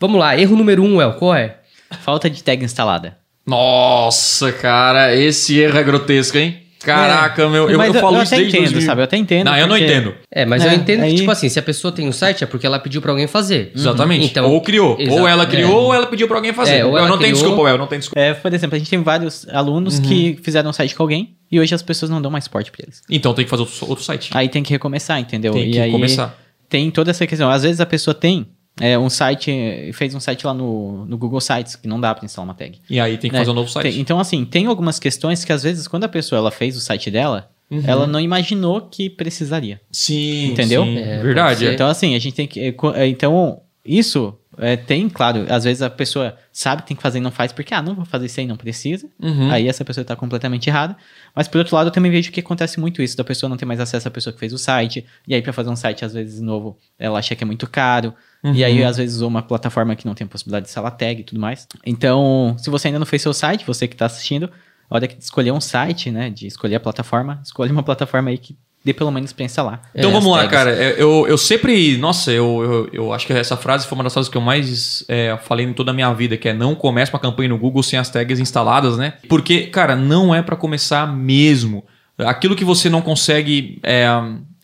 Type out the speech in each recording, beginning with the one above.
Vamos lá, erro número um, El, qual é? Falta de tag instalada. Nossa, cara, esse erro é grotesco, hein? Caraca, meu, eu, Mas eu falo eu isso até desde entendo, 2000. sabe? Eu até entendo. Não, eu não porque- entendo. É, mas É, eu entendo aí- que, tipo assim, se a pessoa tem o site é porque ela pediu pra alguém fazer. Exatamente. Então, ou criou. exato, ou ela criou, é. ou ela pediu pra alguém fazer. É, ou eu não tenho desculpa, eu não tenho desculpa. É, por exemplo, a gente tem vários alunos que fizeram um site com alguém e hoje as pessoas não dão mais suporte pra eles. Então tem que fazer outro, outro site. Aí tem que recomeçar, entendeu? Tem e que aí começar. tem toda essa questão. Às vezes a pessoa tem é, um site, fez um site lá no, no Google Sites, que não dá pra instalar uma tag. E aí tem que né? fazer um novo site. Tem- então, assim, tem algumas questões que às vezes quando a pessoa ela fez o site dela, Uhum. ela não imaginou que precisaria. Sim, Entendeu? sim. É, Verdade. é. Então, assim, a gente tem que. é, é, Então, isso é, tem, claro, às vezes a pessoa sabe que tem que fazer e não faz porque, ah, não vou fazer isso aí, não precisa. Uhum. Aí essa pessoa tá completamente errada. Mas por outro lado, eu também vejo que acontece muito isso, da pessoa não ter mais acesso à pessoa que fez o site. E aí, pra fazer um site, às vezes, novo, ela acha que é muito caro. E aí, às vezes, usou uma plataforma que não tem a possibilidade de instalar tag e tudo mais. Então, se você ainda não fez seu site, você que tá assistindo, a hora de escolher um site, né? De escolher a plataforma, escolhe uma plataforma aí que dê pelo menos pra instalar. Então É, vamos lá, tags. cara. É, Eu, eu sempre. Nossa, eu, eu, eu acho que essa frase foi uma das frases que eu mais é, falei em toda a minha vida, que é não comece uma campanha no Google sem as tags instaladas, né? Porque, cara, não é pra começar mesmo. Aquilo que você não consegue é,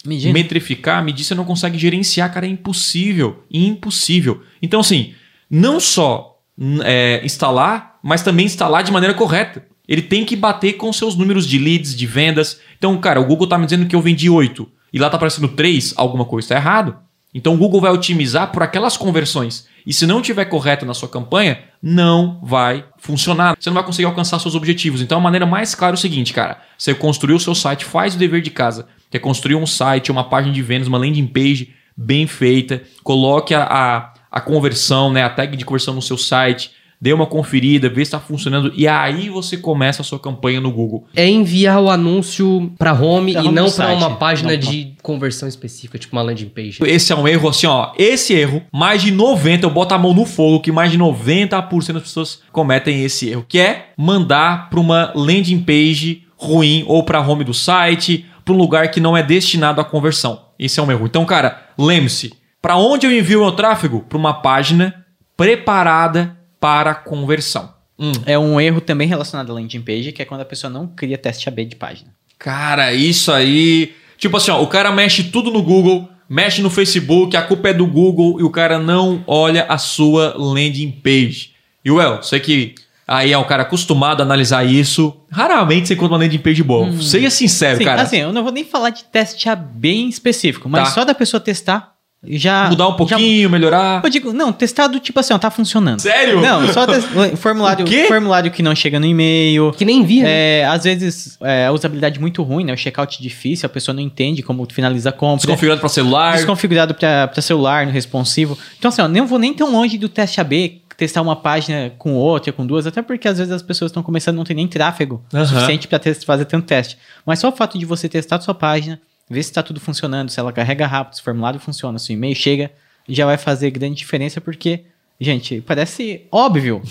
Né? metrificar, medir, você não consegue gerenciar, cara, é impossível. Impossível. Então, assim, não só é, instalar, mas também instalar de maneira correta. Ele tem que bater com seus números de leads, de vendas. Então, cara, o Google tá me dizendo que eu vendi 8 e lá tá aparecendo 3, alguma coisa está errado. Então o Google vai otimizar por aquelas conversões. E se não tiver correto na sua campanha, não vai funcionar. Você não vai conseguir alcançar seus objetivos. Então a maneira mais clara é o seguinte, cara. Você construiu o seu site, faz o dever de casa. Quer construir um site, uma página de vendas, uma landing page bem feita. Coloque a, a, a conversão, né, a tag de conversão no seu site. Dê uma conferida, vê se está funcionando. E aí você começa a sua campanha no Google. É enviar o anúncio pra home Pra e home não site. uma página Não, de conversão específica, tipo uma landing page. Esse é um erro, assim, ó. Esse erro, mais de 90, eu boto a mão no fogo, que mais de 90% das pessoas cometem esse erro, que é mandar para uma landing page ruim ou para home do site, para um lugar que não é destinado à conversão. Esse é um erro. Então, cara, lembre-se, para onde eu envio meu tráfego? Para uma página preparada para conversão. Hum. É um erro também relacionado à landing page, que é quando a pessoa não cria teste AB de página. Cara, isso aí. Tipo assim, ó, o cara mexe tudo no Google, mexe no Facebook, a culpa é do Google e o cara não olha a sua landing page. E well, você que aí é um cara acostumado a analisar isso, raramente você encontra uma landing page boa. Seja sincero, Sim, cara. assim, eu não vou nem falar de teste AB em específico, mas Tá. só da pessoa testar já. Mudar um já- pouquinho, melhorar. eu digo, não, testado tipo assim, ó, tá funcionando. Sério? Não, só tes- formulário, formulário que não chega no e-mail. Que nem envia. né? É, às vezes é, a usabilidade muito ruim, né? O checkout difícil, a pessoa não entende como finaliza a compra. Desconfigurado para celular. Desconfigurado para celular, no responsivo. Então, assim, ó, não vou nem tão longe do teste AB, testar uma página com outra, com duas, até porque às vezes as pessoas estão começando, não tem nem tráfego Aham. suficiente para fazer tanto teste. Mas só o fato de você testar a sua página, ver se está tudo funcionando, se ela carrega rápido, se o formulário funciona, se o e-mail chega, já vai fazer grande diferença, porque, gente, parece óbvio.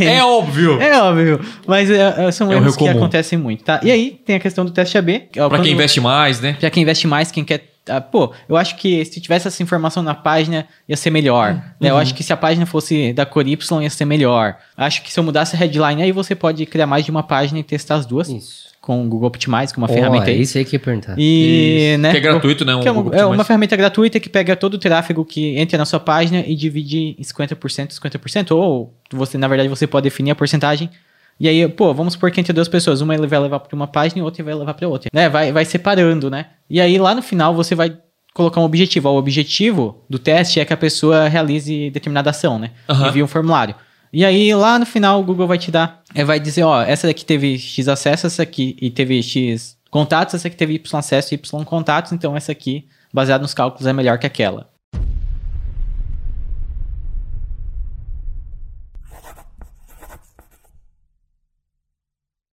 É óbvio. É óbvio, mas é, é, são É erros erro que comum. acontecem muito, tá? E aí tem a questão do teste AB. que é Para quando- quem investe mais, né? Pra quem investe mais, quem quer. Ah, pô, eu acho que se tivesse essa informação na página, ia ser melhor. né? Eu acho que se a página fosse da cor Y, ia ser melhor. Acho que se eu mudasse a headline, aí você pode criar mais de uma página e testar as duas. Isso. Com o Google Optimize, com uma Ó, ferramenta é aí. isso aí que eu ia perguntar. E, Isso. né, Que é gratuito, né, um que é, uma, é uma ferramenta gratuita que pega todo o tráfego que entra na sua página e divide em 50%, 50%. Ou você, na verdade, você pode definir a porcentagem. E aí, pô, vamos supor que entre duas pessoas, uma ele vai levar para uma página e outra vai levar para outra. Né? Vai, vai separando, né? E aí lá no final você vai colocar um objetivo. O objetivo do teste é que a pessoa realize determinada ação, né? Envie um formulário. E aí lá no final o Google vai te dar, é, vai dizer, ó, essa daqui teve X acesso, essa aqui e teve X contatos, essa aqui teve Y acesso e Y contatos, então essa aqui, baseado nos cálculos, é melhor que aquela.